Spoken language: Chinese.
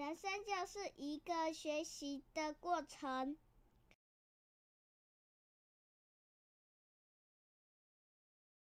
人生就是一个学习的过程。